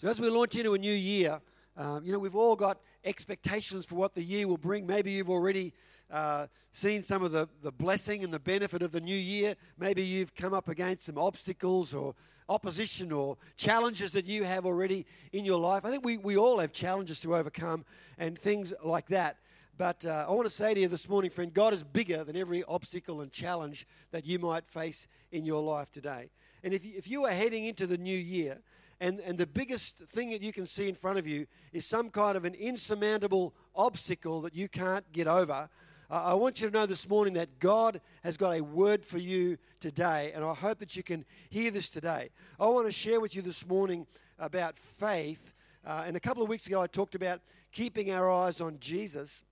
So, as we launch into a new year, um, you know, we've all got expectations for what the year will bring. Maybe you've already uh, seen some of the, the blessing and the benefit of the new year. Maybe you've come up against some obstacles or opposition or challenges that you have already in your life. I think we, we all have challenges to overcome and things like that. But uh, I want to say to you this morning, friend, God is bigger than every obstacle and challenge that you might face in your life today. And if you, if you are heading into the new year, and, and the biggest thing that you can see in front of you is some kind of an insurmountable obstacle that you can't get over, uh, I want you to know this morning that God has got a word for you today, and I hope that you can hear this today. I want to share with you this morning about faith. Uh, and a couple of weeks ago, I talked about keeping our eyes on Jesus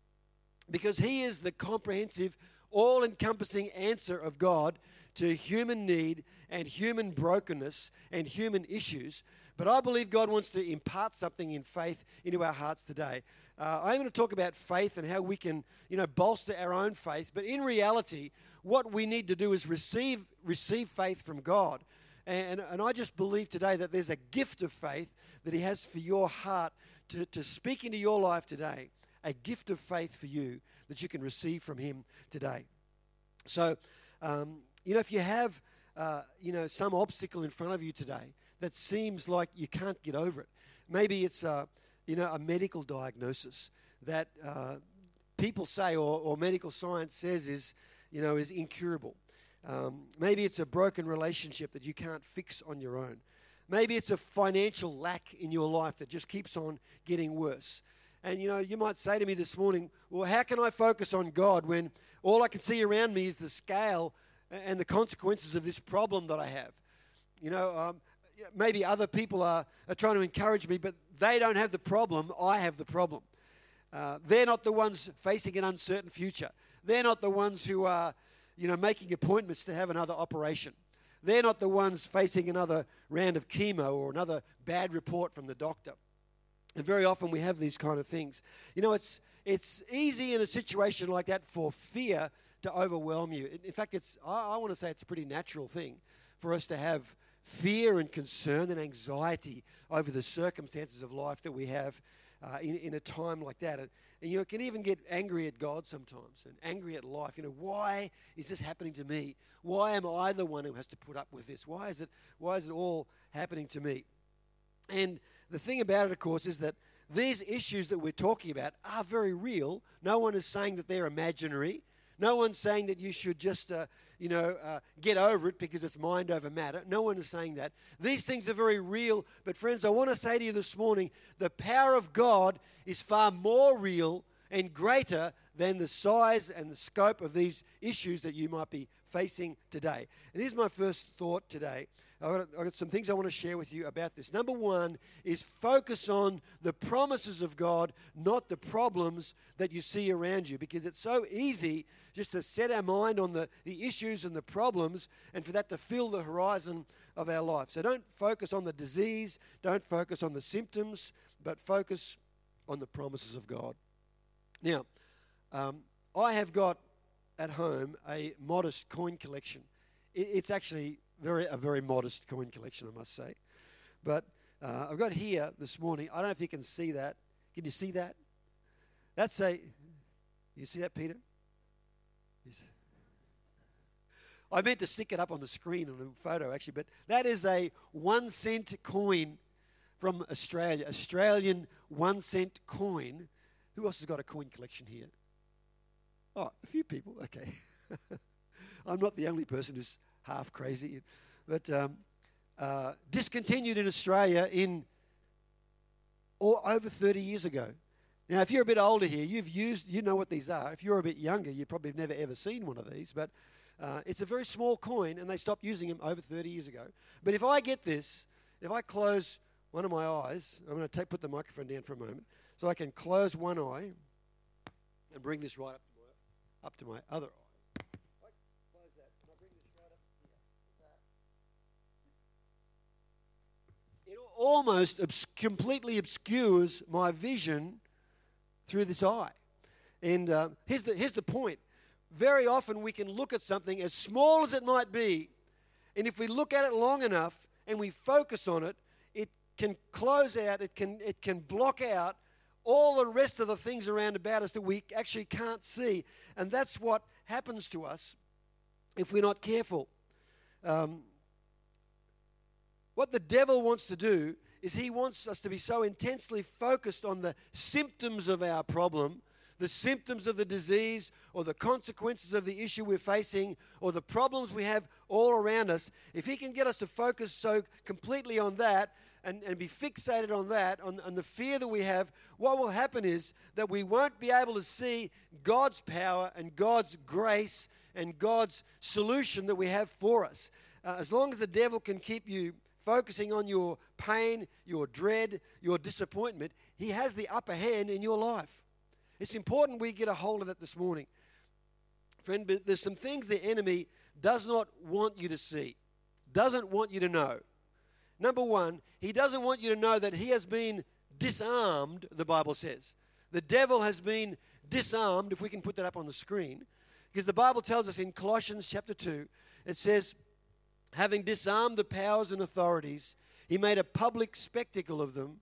because He is the comprehensive, all encompassing answer of God to human need and human brokenness and human issues. But I believe God wants to impart something in faith into our hearts today. Uh, I'm going to talk about faith and how we can, you know, bolster our own faith. But in reality, what we need to do is receive receive faith from God. And, and I just believe today that there's a gift of faith that He has for your heart to, to speak into your life today a gift of faith for you that you can receive from Him today. So, um, you know, if you have, uh, you know, some obstacle in front of you today that seems like you can't get over it, maybe it's, a, you know, a medical diagnosis that uh, people say or, or, medical science says is, you know, is incurable. Um, maybe it's a broken relationship that you can't fix on your own. Maybe it's a financial lack in your life that just keeps on getting worse. And you know, you might say to me this morning, well, how can I focus on God when all I can see around me is the scale and the consequences of this problem that I have? You know, um, maybe other people are, are trying to encourage me, but they don't have the problem. I have the problem. Uh, they're not the ones facing an uncertain future. They're not the ones who are, you know, making appointments to have another operation. They're not the ones facing another round of chemo or another bad report from the doctor. And very often we have these kind of things. You know, it's, it's easy in a situation like that for fear to overwhelm you. In fact, it's, I, I want to say it's a pretty natural thing for us to have fear and concern and anxiety over the circumstances of life that we have uh, in, in a time like that. And, and you can even get angry at God sometimes and angry at life. You know, why is this happening to me? Why am I the one who has to put up with this? Why is it, why is it all happening to me? And the thing about it, of course, is that these issues that we're talking about are very real. No one is saying that they're imaginary. No one's saying that you should just, uh, you know, uh, get over it because it's mind over matter. No one is saying that. These things are very real. But, friends, I want to say to you this morning the power of God is far more real and greater than the size and the scope of these issues that you might be facing today. And here's my first thought today I've got, I've got, some things I want to share with you about this. Number one is focus on the promises of God, not the problems that you see around you, because it's so easy just to set our mind on the, the issues and the problems and for that to fill the horizon of our life. So don't focus on the disease, don't focus on the symptoms, but focus on the promises of God. Now, um, I have got at home a modest coin collection. It's actually very a very modest coin collection, I must say. But uh, I've got here this morning. I don't know if you can see that. Can you see that? That's a. You see that, Peter? Yes. I meant to stick it up on the screen on a photo, actually, but that is a one cent coin from Australia. Australian one cent coin. Who else has got a coin collection here? Oh, a few people. Okay. I'm not the only person who's half crazy, but um, uh, discontinued in Australia in or over 30 years ago. Now, if you're a bit older here, you've used, you know what these are. If you're a bit younger, you probably have never ever seen one of these, but uh, it's a very small coin, and they stopped using them over 30 years ago. But if I get this, if I close one of my eyes, I'm going to take, put the microphone down for a moment, so I can close one eye and bring this right up up to my other eye. It almost obs- completely obscures my vision through this eye. And uh, here's, the, here's the point very often we can look at something as small as it might be, and if we look at it long enough and we focus on it, it can close out, it can, it can block out all the rest of the things around about us that we actually can't see. And that's what happens to us if we're not careful. Um, what the devil wants to do is he wants us to be so intensely focused on the symptoms of our problem, the symptoms of the disease, or the consequences of the issue we're facing, or the problems we have all around us. If he can get us to focus so completely on that, and, and be fixated on that, on, on the fear that we have, what will happen is that we won't be able to see God's power and God's grace and God's solution that we have for us. Uh, as long as the devil can keep you focusing on your pain, your dread, your disappointment, he has the upper hand in your life. It's important we get a hold of that this morning. Friend, but there's some things the enemy does not want you to see, doesn't want you to know. Number one, he doesn't want you to know that he has been disarmed, the Bible says. The devil has been disarmed, if we can put that up on the screen, because the Bible tells us in Colossians chapter 2, it says, having disarmed the powers and authorities, he made a public spectacle of them,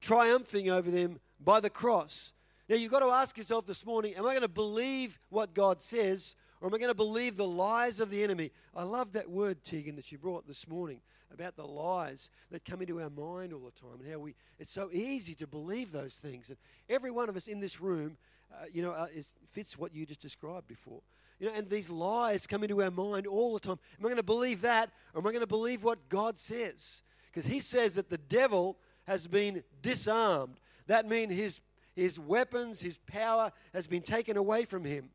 triumphing over them by the cross. Now, you've got to ask yourself this morning am I going to believe what God says, or am I going to believe the lies of the enemy? I love that word, Tegan, that you brought this morning about the lies that come into our mind all the time and how we it's so easy to believe those things and every one of us in this room uh, you know uh, fits what you just described before you know, and these lies come into our mind all the time. Am I going to believe that or am I going to believe what God says? Because He says that the devil has been disarmed. That means his, his weapons, his power has been taken away from him.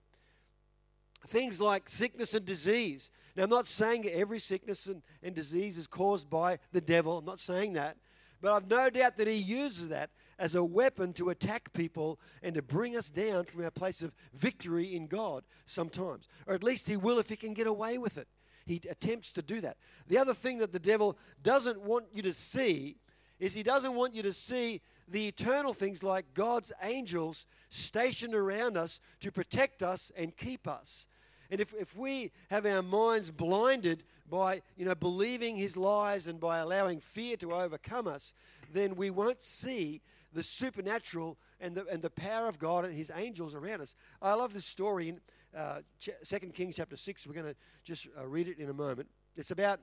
Things like sickness and disease. Now, I'm not saying that every sickness and, and disease is caused by the devil. I'm not saying that. But I've no doubt that he uses that as a weapon to attack people and to bring us down from our place of victory in God sometimes. Or at least he will if he can get away with it. He attempts to do that. The other thing that the devil doesn't want you to see is he doesn't want you to see the eternal things like God's angels stationed around us to protect us and keep us. And if, if we have our minds blinded by you know, believing his lies and by allowing fear to overcome us, then we won't see the supernatural and the, and the power of God and his angels around us. I love this story in uh, 2 Kings chapter 6. We're going to just uh, read it in a moment. It's about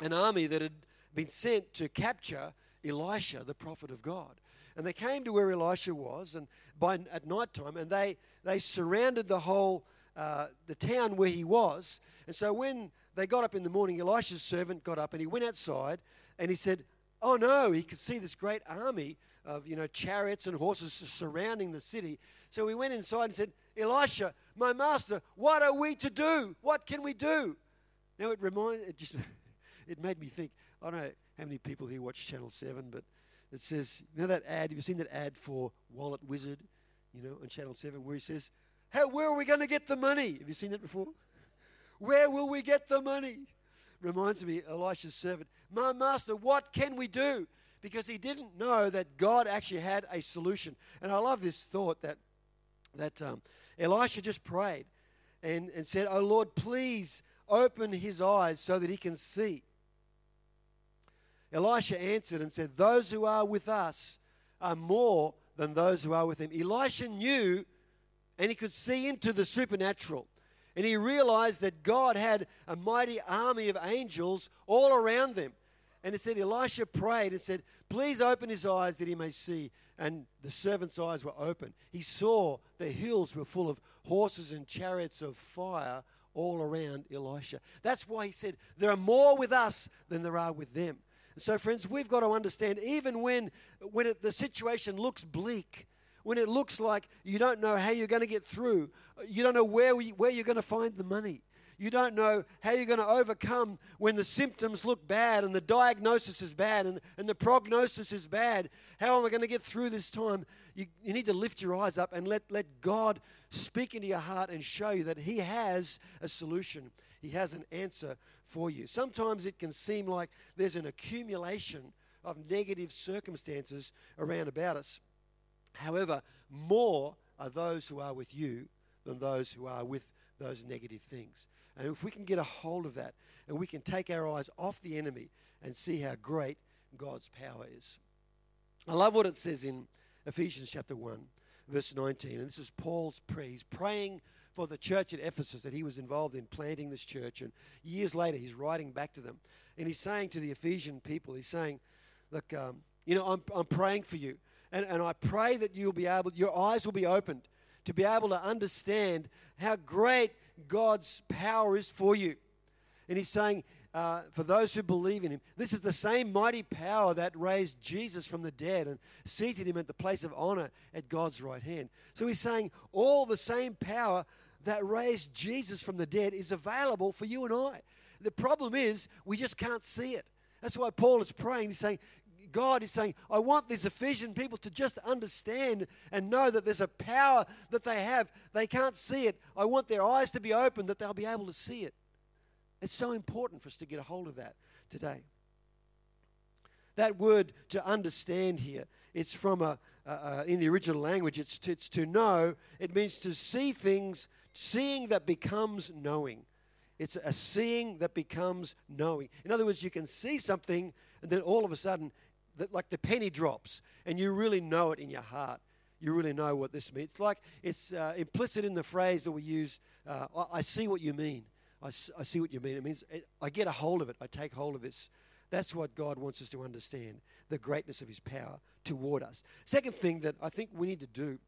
an army that had been sent to capture Elisha, the prophet of God. And they came to where Elisha was and by, at night time, and they, they surrounded the whole uh, the town where he was. And so when they got up in the morning, Elisha's servant got up and he went outside and he said, Oh no, he could see this great army of you know chariots and horses surrounding the city. So he went inside and said, Elisha, my master, what are we to do? What can we do? Now it reminds it just it made me think. I don't know how many people here watch Channel Seven, but it says, you know that ad? Have you seen that ad for Wallet Wizard? You know, on Channel Seven, where he says, "How where are we going to get the money?" Have you seen that before? Where will we get the money? Reminds me, Elisha's servant, my master, what can we do? because he didn't know that God actually had a solution. And I love this thought that, that um, Elisha just prayed and, and said, Oh Lord, please open his eyes so that he can see. Elisha answered and said, Those who are with us are more than those who are with him. Elisha knew and he could see into the supernatural. And he realized that God had a mighty army of angels all around them. And it said, Elisha prayed and said, Please open his eyes that he may see. And the servant's eyes were open. He saw the hills were full of horses and chariots of fire all around Elisha. That's why he said, There are more with us than there are with them. so, friends, we've got to understand, even when, when it, the situation looks bleak, when it looks like you don't know how you're going to get through, you don't know where, we, where you're going to find the money you don't know how you're going to overcome when the symptoms look bad and the diagnosis is bad and, and the prognosis is bad. How am I going to get through this time? You, you need to lift your eyes up and let, let God speak into your heart and show you that He has a solution. He has an answer for you. Sometimes it can seem like there's an accumulation of negative circumstances around about us. However, more are those who are with you than those who are with those negative things. And if we can get a hold of that and we can take our eyes off the enemy and see how great God's power is. I love what it says in Ephesians chapter 1, verse 19. And this is Paul's prayer. He's praying for the church at Ephesus that he was involved in planting this church. And years later, he's writing back to them. And he's saying to the Ephesian people, he's saying, Look, um, you know, I'm, I'm praying for you. And, and I pray that you'll be able, your eyes will be opened to be able to understand how great God's power is for you. And he's saying, uh, for those who believe in him, this is the same mighty power that raised Jesus from the dead and seated him at the place of honor at God's right hand. So he's saying, all the same power that raised Jesus from the dead is available for you and I. The problem is, we just can't see it. That's why Paul is praying. He's saying, God is saying, I want these Ephesian people to just understand and know that there's a power that they have. They can't see it. I want their eyes to be open that they'll be able to see it. It's so important for us to get a hold of that today. That word to understand here, it's from a, in the original language, it's to, it's to know. It means to see things, seeing that becomes knowing. It's a seeing that becomes knowing. In other words, you can see something, and then all of a sudden that like the penny drops and you really know it in your heart. You really know what this means. It's like it's uh, implicit in the phrase that we use uh, I, I, see what you mean. I, I see what you mean. It means it, I get a hold of it, I take hold of this. That's what God wants us to understand the greatness of His power toward us. Second thing that I think we need to do,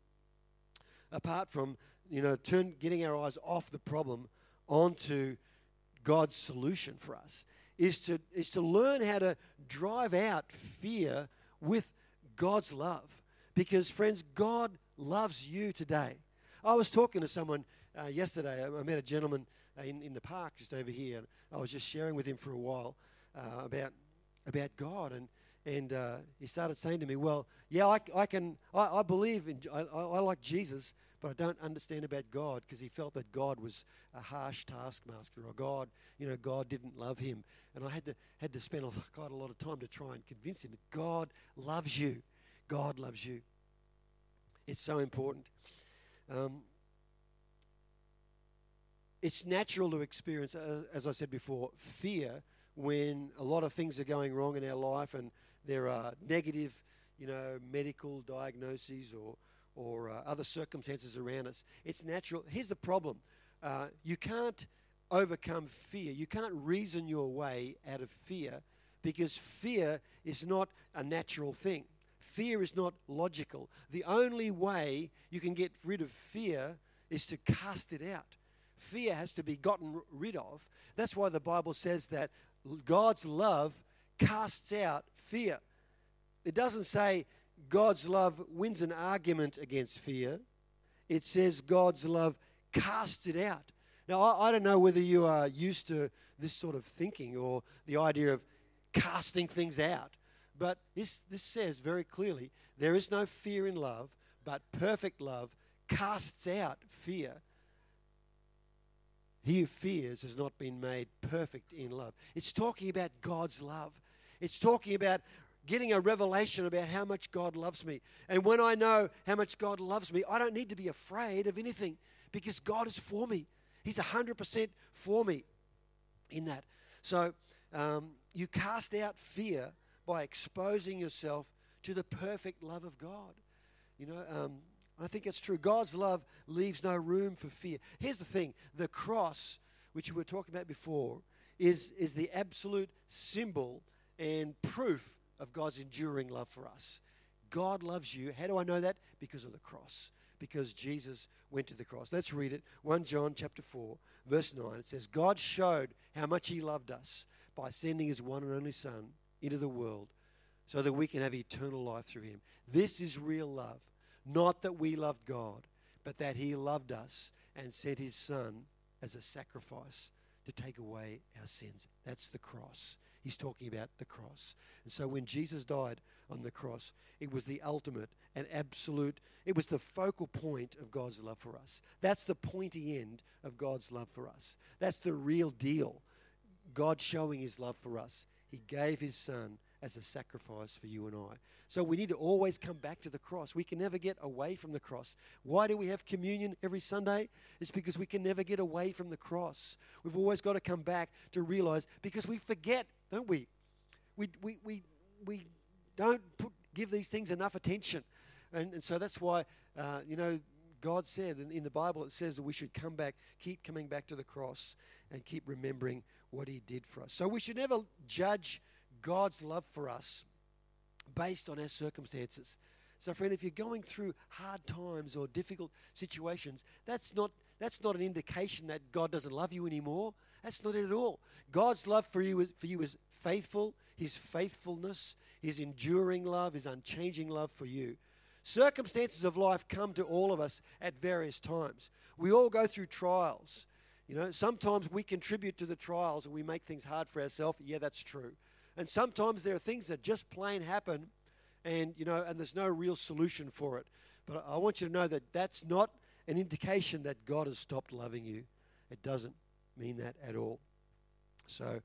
apart from you know, turn getting our eyes off the problem onto God's solution for us, is to, is to learn how to drive out fear with God's love. Because, friends, God loves you today. I was talking to someone uh, yesterday. I met a gentleman in, in the park just over here. And I was just sharing with him for a while uh, about, about God. And, and uh, he started saying to me, Well, yeah, I, I can, I, I believe in, I, I like Jesus, but I don't understand about God because he felt that God was a harsh taskmaster or God, you know, God didn't love him. And I had to, had to spend quite a lot of time to try and convince him that God loves you. God loves you. It's so important. Um, it's natural to experience, as I said before, fear when a lot of things are going wrong in our life and there are negative, you know, medical diagnoses or or uh, other circumstances around us. It's natural. Here's the problem uh, you can't overcome fear, you can't reason your way out of fear because fear is not a natural thing. Fear is not logical. The only way you can get rid of fear is to cast it out. Fear has to be gotten rid of. That's why the Bible says that God's love casts out fear. It doesn't say God's love wins an argument against fear. It says God's love casts it out. Now, I, I, don't know whether you are used to this sort of thinking or the idea of casting things out, but this, this says very clearly there is no fear in love, but perfect love casts out fear. He who fears has not been made perfect in love. It's talking about God's love. It's talking about getting a revelation about how much God loves me. And when I know how much God loves me, I don't need to be afraid of anything because God is for me. He's 100% for me in that. So um, you cast out fear by exposing yourself to the perfect love of God. You know, um, I think it's true. God's love leaves no room for fear. Here's the thing the cross, which we were talking about before, is, is the absolute symbol and proof of God's enduring love for us. God loves you. How do I know that? Because of the cross. Because Jesus went to the cross. Let's read it. 1 John chapter 4, verse 9. It says, God showed how much he loved us by sending his one and only Son into the world so that we can have eternal life through him. This is real love. Not that we loved God, but that he loved us and sent his Son as a sacrifice to take away our sins. That's the cross. He's talking about the cross. And so when Jesus died on the cross, it was the ultimate and absolute, it was the focal point of God's love for us. That's the pointy end of God's love for us. That's the real deal. God showing his love for us. He gave his son as a sacrifice for you and I. So we need to always come back to the cross. We can never get away from the cross. Why do we have communion every Sunday? It's because we can never get away from the cross. We've always got to come back to realize because we forget, don't we? We, we, we we don't put, give these things enough attention. And, and so that's why, uh, you know, God said in, in the Bible, it says that we should come back, keep coming back to the cross, and keep remembering what He did for us. So we should never judge God's love for us based on our circumstances. So, friend, if you're going through hard times or difficult situations, that's not, that's not an indication that God doesn't love you anymore. That's not it at all. God's love for you is, for you is faithful, His faithfulness, His enduring love, His unchanging love for you. Circumstances of life come to all of us at various times. We all go through trials. You know, sometimes we contribute to the trials and we make things hard for ourselves. Yeah, that's true. And sometimes there are things that just plain happen and, you know, and there's no real solution for it. But I want you to know that that's not an indication that God has stopped loving you. It doesn't mean that at all. So,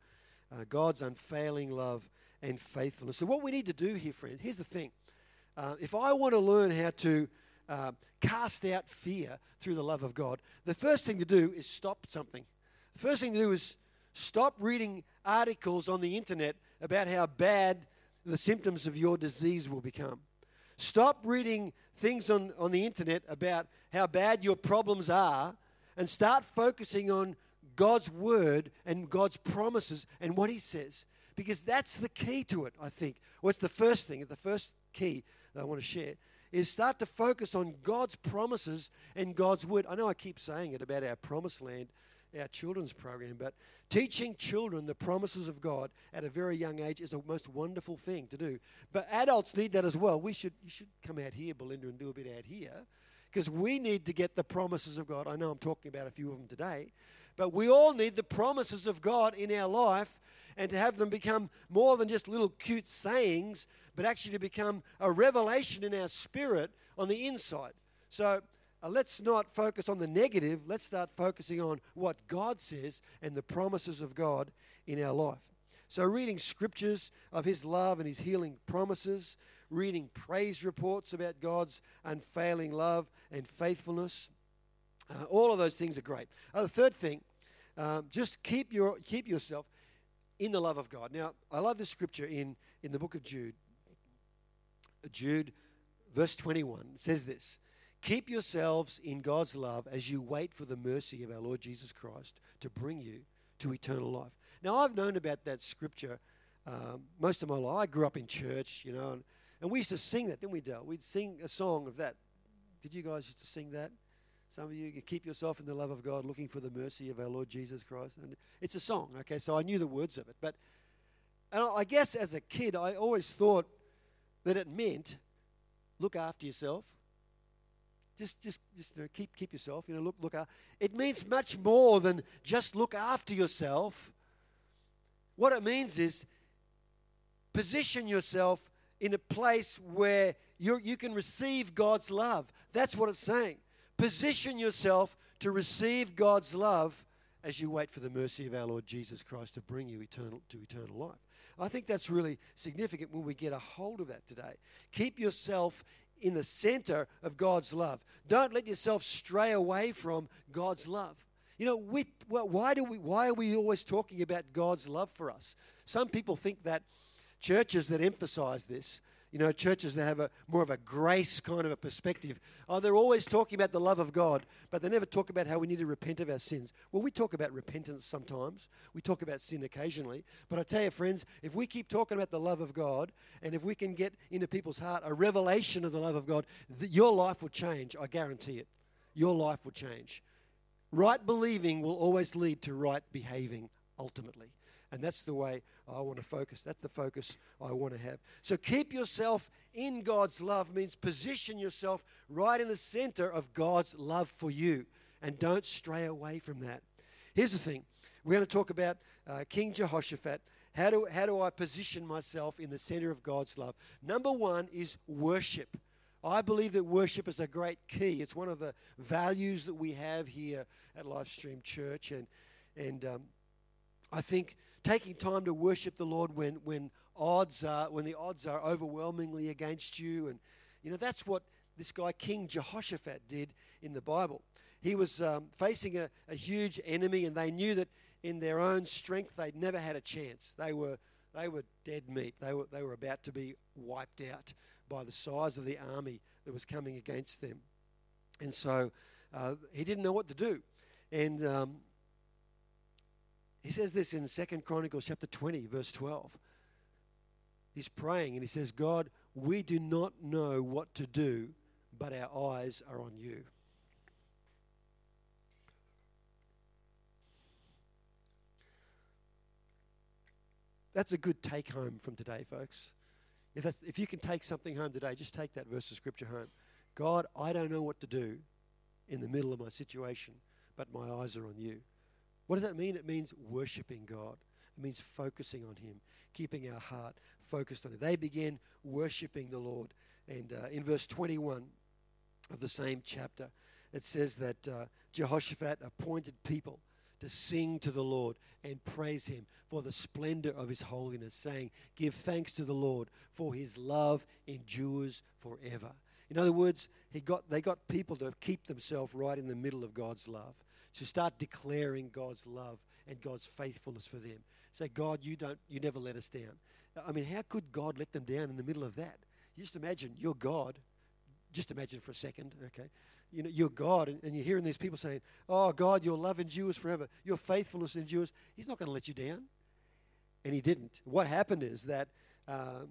uh, God's unfailing love and faithfulness. So, what we need to do here, friends, here's the thing. Uh, if I want to learn how to uh, cast out fear through the love of God, the first thing to do is stop something. The first thing to do is stop reading articles on the internet about how bad the symptoms of your disease will become. Stop reading things on, on the internet about how bad your problems are and start focusing on God's word and God's promises and what He says. Because that's the key to it, I think. What's the first thing, the first key that I want to share is start to focus on God's promises and God's word. I know I keep saying it about our promised land, our children's program, but teaching children the promises of God at a very young age is the most wonderful thing to do. But adults need that as well. We should you should come out here, Belinda, and do a bit out here because we need to get the promises of God. I know I'm talking about a few of them today, but we all need the promises of God in our life and to have them become more than just little cute sayings, but actually to become a revelation in our spirit on the inside. So uh, let's not focus on the negative. Let's start focusing on what God says and the promises of God in our life. So, reading scriptures of His love and His healing promises, reading praise reports about God's unfailing love and faithfulness, uh, all of those things are great. Uh, the third thing, um, just keep, your, keep yourself in the love of God. Now, I love this scripture in, in the book of Jude. Jude, verse 21, says this Keep yourselves in God's love as you wait for the mercy of our Lord Jesus Christ to bring you to eternal life. Now, I've known about that scripture um, most of my life. I grew up in church, you know, and, and we used to sing that, didn't we, Dale? We'd sing a song of that. Did you guys used to sing that? Some of you keep yourself in the love of God, looking for the mercy of our Lord Jesus Christ. And it's a song, okay? So I knew the words of it. But and I guess as a kid, I always thought that it meant look after yourself. Just, just, just you know, keep, keep yourself. You know, look, look. After. It means much more than just look after yourself. What it means is position yourself in a place where you you can receive God's love. That's what it's saying. Position yourself to receive God's love as you wait for the mercy of our Lord Jesus Christ to bring you eternal, to eternal life. I think that's really significant when we get a hold of that today. Keep yourself in the center of God's love. Don't let yourself stray away from God's love. You know, we, well, why, do we, why are we always talking about God's love for us? Some people think that churches that emphasize this you know, churches that have a more of a grace kind of a perspective. Oh, they're always talking about the love of God, but they never talk about how we need to repent of our sins. Well, we talk about repentance sometimes. We talk about sin occasionally. But I tell you, friends, if we keep talking about the love of God, and if we can get into people's heart a revelation of the love of God, th- your life will change. I guarantee it. Your life will change. Right believing will always lead to right behaving ultimately. And that's the way I want to focus. That's the focus I want to have. So keep yourself in God's love means position yourself right in the center of God's love for you. And don't stray away from that. Here's the thing we're going to talk about uh, King Jehoshaphat. How do, how do I position myself in the center of God's love? Number one is worship. I believe that worship is a great key. It's one of the values that we have here at Lifestream Church. And, and um, I think taking time to worship the Lord when, when odds are when the odds are overwhelmingly against you, and you know that's what this guy King Jehoshaphat did in the Bible. He was um, facing a, a huge enemy, and they knew that in their own strength they'd never had a chance. They were They were dead meat. They were, they were about to be wiped out by the size of the army that was coming against them. And so uh, he didn't know what to do. And um, he says this in Second Chronicles chapter 20, verse 12. He's praying and he says, God, we do not know what to do, but our eyes are on you. That's a good take home from today, folks. If, if you can take something home today, just take that verse of scripture home. God, I don't know what to do in the middle of my situation, but my eyes are on you. What does that mean? It means worshiping God. It means focusing on Him, keeping our heart focused on it. They began worshiping the Lord. And uh, in verse 21 of the same chapter, it says that uh, Jehoshaphat appointed people to sing to the Lord and praise him for the splendor of his holiness, saying, Give thanks to the Lord, for his love endures forever. In other words, he got, they got people to keep themselves right in the middle of God's love, to start declaring God's love and God's faithfulness for them. Say, God, you don't, you never let us down. I mean, how could God let them down in the middle of that? You just imagine you're God. Just imagine for a second, okay? You know, you're God, and, and you're hearing these people saying, "Oh, God, your love endures forever. Your faithfulness endures." He's not going to let you down, and He didn't. What happened is that um,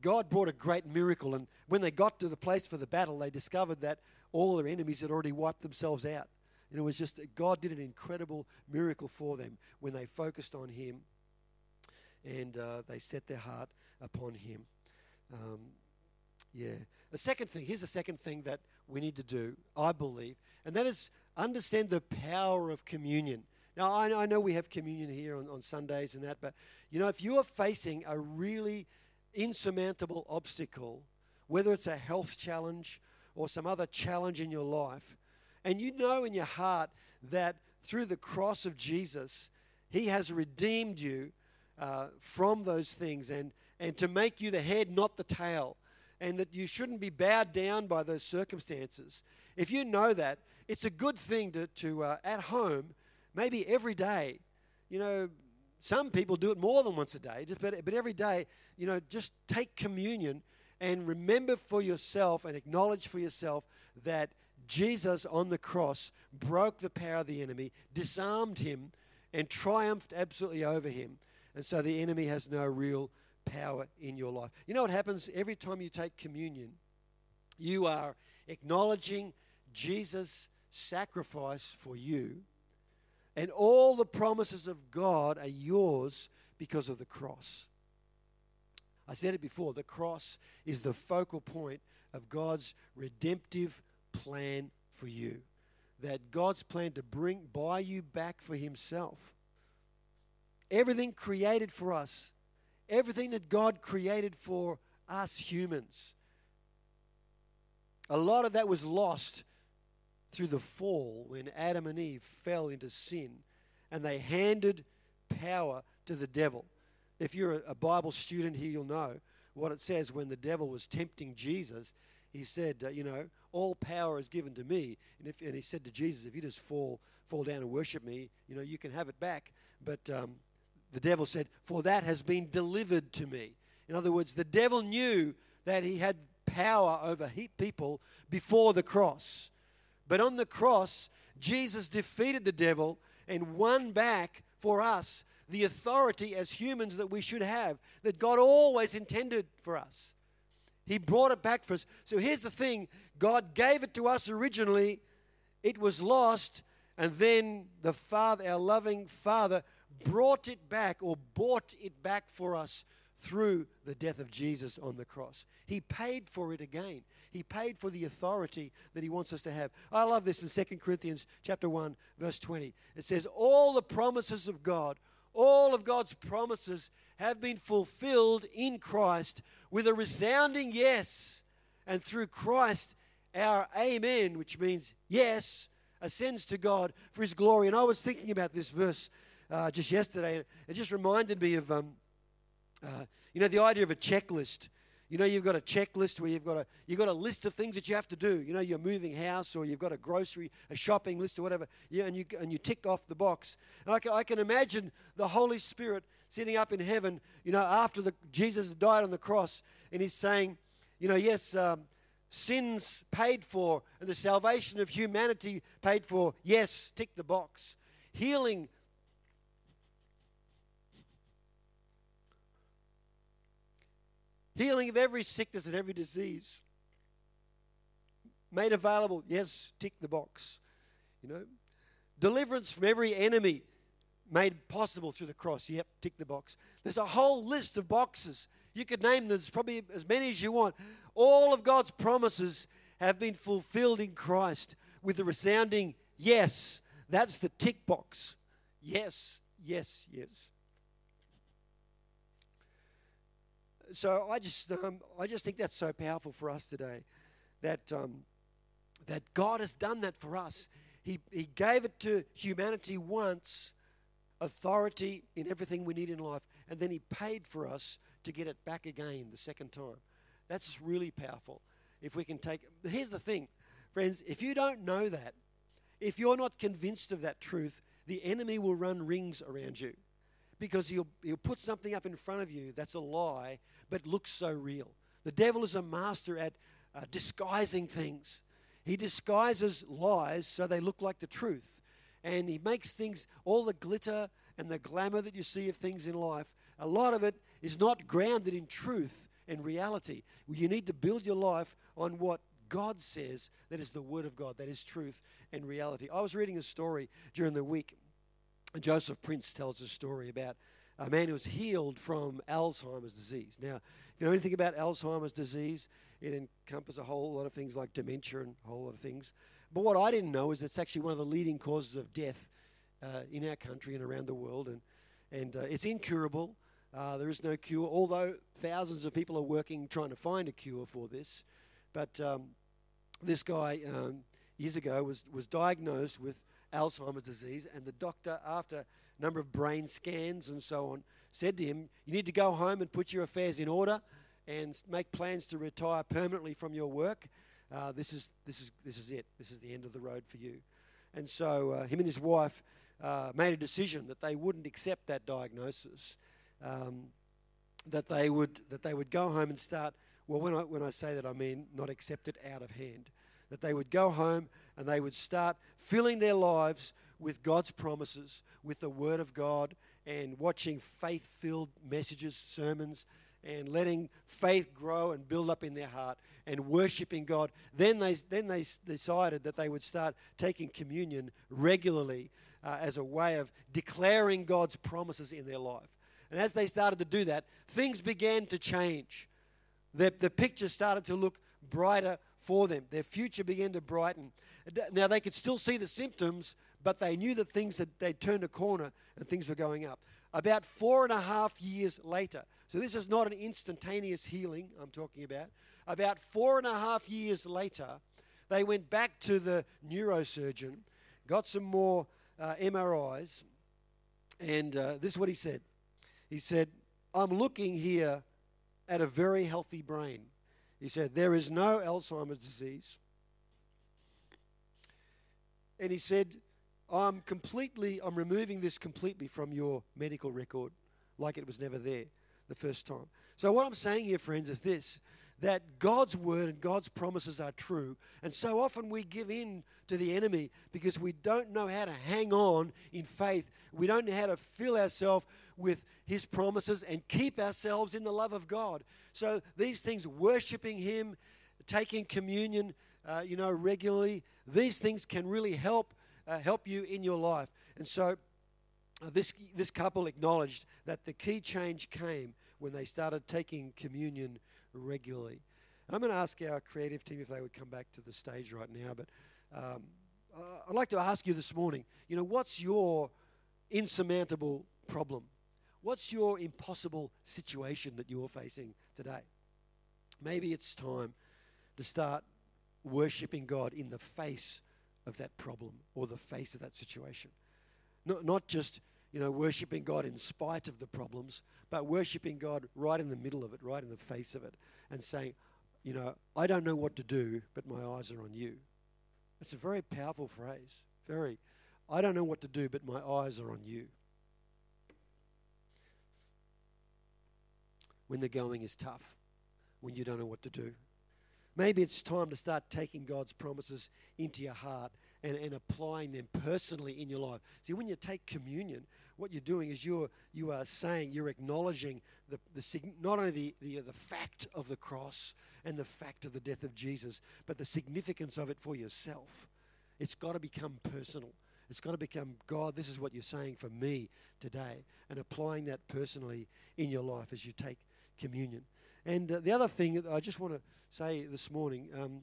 God brought a great miracle, and when they got to the place for the battle, they discovered that all their enemies had already wiped themselves out. And it was just God did an incredible miracle for them when they focused on Him and uh, they set their heart upon Him. Um, yeah. The second thing, here's the second thing that we need to do, I believe, and that is understand the power of communion. Now, I know we have communion here on, on Sundays and that, but you know, if you are facing a really insurmountable obstacle, whether it's a health challenge or some other challenge in your life, and you know in your heart that through the cross of Jesus, He has redeemed you uh, from those things and, and to make you the head, not the tail and that you shouldn't be bowed down by those circumstances. If you know that, it's a good thing to, to uh, at home, maybe every day, you know, some people do it more than once a day, just, but, but every day, you know, just take communion and remember for yourself and acknowledge for yourself that Jesus on the cross broke the power of the enemy, disarmed him, and triumphed absolutely over him. And so the enemy has no real power in your life. You know what happens every time you take communion? You are acknowledging Jesus' sacrifice for you, and all the promises of God are yours because of the cross. I said it before the cross is the focal point of God's redemptive plan for you. That God's plan to bring buy you back for himself. Everything created for us everything that God created for us humans. A lot of that was lost through the fall when Adam and Eve fell into sin and they handed power to the devil. If you're a Bible student here, you'll know what it says when the devil was tempting Jesus. He said, uh, You know, all power is given to me. And, if, and he said to Jesus, If you just fall, fall down and worship me, you know, you can have it back. But um, the devil said, For that has been delivered to me. In other words, the devil knew that he had power over people before the cross. But on the cross, Jesus defeated the devil and won back for us the authority as humans that we should have, that God always intended for us. He brought it back for us. So here's the thing God gave it to us originally, it was lost, and then the Father, our loving Father, brought it back or bought it back for us through the death of Jesus on the cross. He paid for it again. He paid for the authority that he wants us to have. I love this in 2 Corinthians chapter 1 verse 20. It says all the promises of God, all of God's promises have been fulfilled in Christ with a resounding yes. And through Christ our amen, which means yes, ascends to God for his glory. And I was thinking about this verse uh, just yesterday. It just reminded me of, um, uh, you know, the idea of a checklist. You know, you've got a checklist where you've got a you've got a list of things that you have to do. You know, you're moving house or you've got a grocery, a shopping list or whatever. Yeah, and you and you tick off the box. And I can, I can imagine the Holy Spirit sitting up in heaven. You know, after the Jesus died on the cross, and he's saying, you know, yes. Um, sins paid for and the salvation of humanity paid for. Yes, tick the box. Healing Healing of every sickness and every disease. Made available. Yes, tick the box. You know, deliverance from every enemy made possible through the cross. Yep, tick the box. There's a whole list of boxes. You could name there's probably as many as you want. All of God's promises have been fulfilled in Christ with the resounding yes. That's the tick box. Yes, yes, yes. So I just, um, I just think that's so powerful for us today, that um, that God has done that for us. He He gave it to humanity once, authority in everything we need in life, and then He paid for us to get it back again the second time. That's really powerful. If we can take, here's the thing, friends. If you don't know that, if you're not convinced of that truth, the enemy will run rings around you because he'll, he'll put something up in front of you that's a lie but looks so real. The devil is a master at uh, disguising things. He disguises lies so they look like the truth. And he makes things, all the glitter and the glamour that you see of things in life, a lot of it is not grounded in truth and reality. You need to build your life on what God says that is the Word of God, that is truth and reality. I was reading a story during the week Joseph Prince tells a story about a man who was healed from Alzheimer's disease. Now, if you know anything about Alzheimer's disease, it encompasses a whole lot of things like dementia and a whole lot of things. But what I didn't know is that it's actually one of the leading causes of death uh, in our country and around the world, and and uh, it's incurable. Uh, there is no cure, although thousands of people are working trying to find a cure for this. But um, this guy um, years ago was was diagnosed with Alzheimer's disease, and the doctor, after a number of brain scans and so on, said to him, You need to go home and put your affairs in order and make plans to retire permanently from your work. Uh, this, is, this, is, this is it. This is the end of the road for you. And so, uh, him and his wife uh, made a decision that they wouldn't accept that diagnosis, um, that, they would, that they would go home and start. Well, when I, when I say that, I mean not accept it out of hand that they would go home and they would start filling their lives with God's promises, with the Word of God, and watching faith filled messages, sermons, and letting faith grow and build up in their heart and worshiping God. Then they, then they decided that they would start taking communion regularly uh, as a way of declaring God's promises in their life. And as they started to do that, things began to change. The, the picture started to look brighter for them. Their future began to brighten. Now, they could still see the symptoms, but they knew that things had they'd turned a corner and things were going up. About four and a half years later, so this is not an instantaneous healing I'm talking about. About four and a half years later, they went back to the neurosurgeon, got some more uh, MRIs, and uh, this is what he said. He said, I'm looking here at a very healthy brain. He said, There is no Alzheimer's disease. And he said, I'm completely, I'm removing this completely from your medical record, like it was never there the first time. So, what I'm saying here, friends, is this that God's word and God's promises are true. And so often we give in to the enemy because we don't know how to hang on in faith. We don't know how to fill ourselves with his promises and keep ourselves in the love of God. So these things, worshiping him, taking communion, uh, you know, regularly, these things can really help uh, help you in your life. And so uh, this this couple acknowledged that the key change came when they started taking communion regularly. I'm going to ask our creative team if they would come back to the stage right now. But um, I'd like to ask you this morning you know, what's your insurmountable problem? What's your impossible situation that you're facing today? Maybe it's time to start worshiping God in the face of that problem or the face of that situation. Not, not just you know, worshiping God in spite of the problems, but worshiping God right in the middle of it, right in the face of it, and saying, you know, I don't know what to do, but my eyes are on you. It's a very powerful phrase. Very. I don't know what to do, but my eyes are on you. When the going is tough, when you don't know what to do. Maybe it's time to start taking God's promises into your heart and, and applying them personally in your life. See, when you take communion, what you're doing is you're, you are saying, you're acknowledging the, the, not only the, the, the fact of the cross and the fact of the death of Jesus, but the significance of it for yourself. It's got to become personal. It's got to become, God, this is what you're saying for me today, and applying that personally in your life as you take communion. And uh, the other thing that I just want to say this morning, um,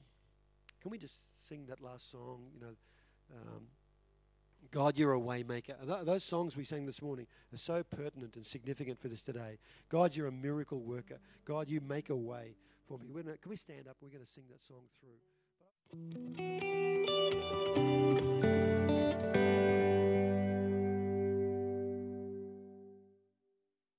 can we just sing that last song? You know, um, God, you're a waymaker. Th- those songs we sang this morning are so pertinent and significant for this today. God, you're a miracle worker. God, you make a way for me. Gonna, can we stand up? We're going to sing that song through.